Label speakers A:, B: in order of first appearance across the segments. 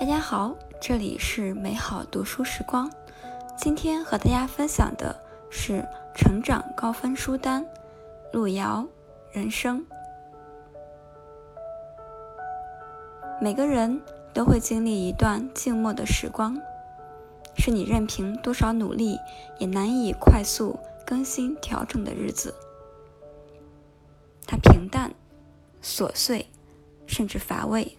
A: 大家好，这里是美好读书时光。今天和大家分享的是成长高分书单，路遥人生。每个人都会经历一段静默的时光，是你任凭多少努力也难以快速更新调整的日子。它平淡、琐碎，甚至乏味。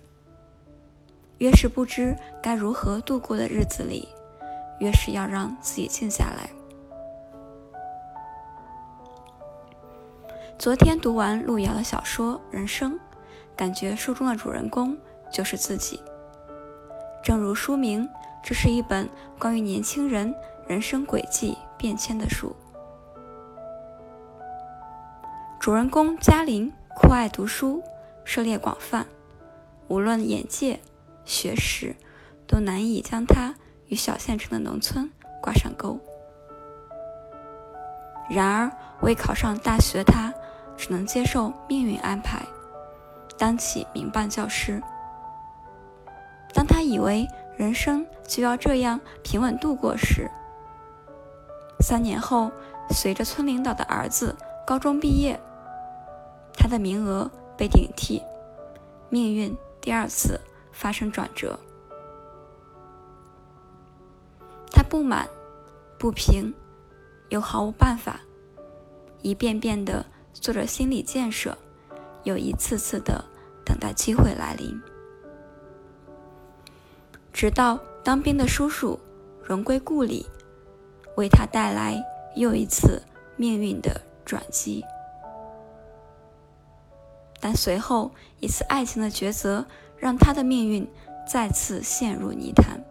A: 越是不知该如何度过的日子里，越是要让自己静下来。昨天读完路遥的小说《人生》，感觉书中的主人公就是自己。正如书名，这是一本关于年轻人人生轨迹变迁的书。主人公嘉玲酷爱读书，涉猎广泛，无论眼界。学识都难以将他与小县城的农村挂上钩。然而，未考上大学的他，只能接受命运安排，当起民办教师。当他以为人生就要这样平稳度过时，三年后，随着村领导的儿子高中毕业，他的名额被顶替，命运第二次。发生转折，他不满、不平，又毫无办法，一遍遍的做着心理建设，又一次次的等待机会来临，直到当兵的叔叔荣归故里，为他带来又一次命运的转机。但随后一次爱情的抉择。让他的命运再次陷入泥潭。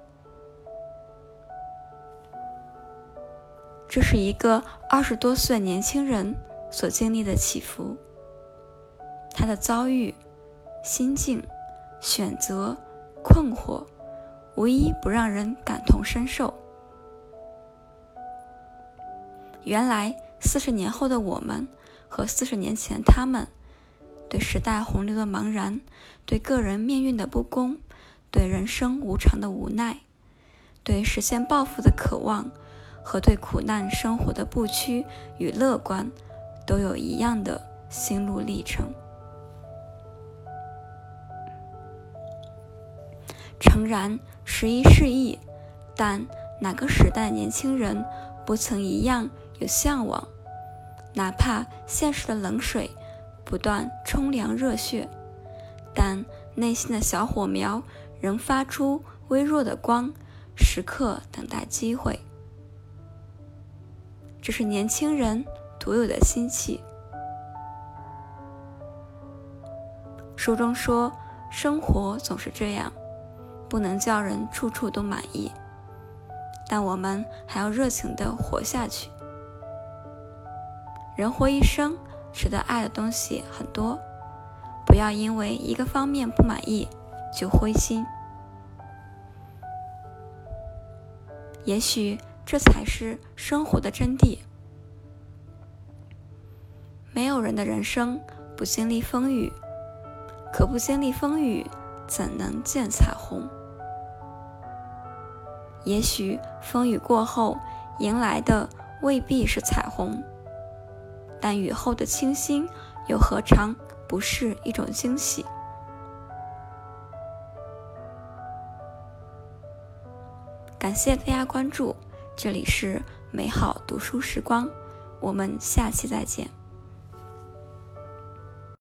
A: 这是一个二十多岁年轻人所经历的起伏。他的遭遇、心境、选择、困惑，无一不让人感同身受。原来，四十年后的我们和四十年前他们。对时代洪流的茫然，对个人命运的不公，对人生无常的无奈，对实现抱负的渴望，和对苦难生活的不屈与乐观，都有一样的心路历程。诚然，时移世易，但哪个时代年轻人不曾一样有向往？哪怕现实的冷水。不断冲凉热血，但内心的小火苗仍发出微弱的光，时刻等待机会。这是年轻人独有的心气。书中说，生活总是这样，不能叫人处处都满意，但我们还要热情的活下去。人活一生。值得爱的东西很多，不要因为一个方面不满意就灰心。也许这才是生活的真谛。没有人的人生不经历风雨，可不经历风雨，怎能见彩虹？也许风雨过后迎来的未必是彩虹。但雨后的清新，又何尝不是一种惊喜？感谢大家关注，这里是美好读书时光，我们下期再见。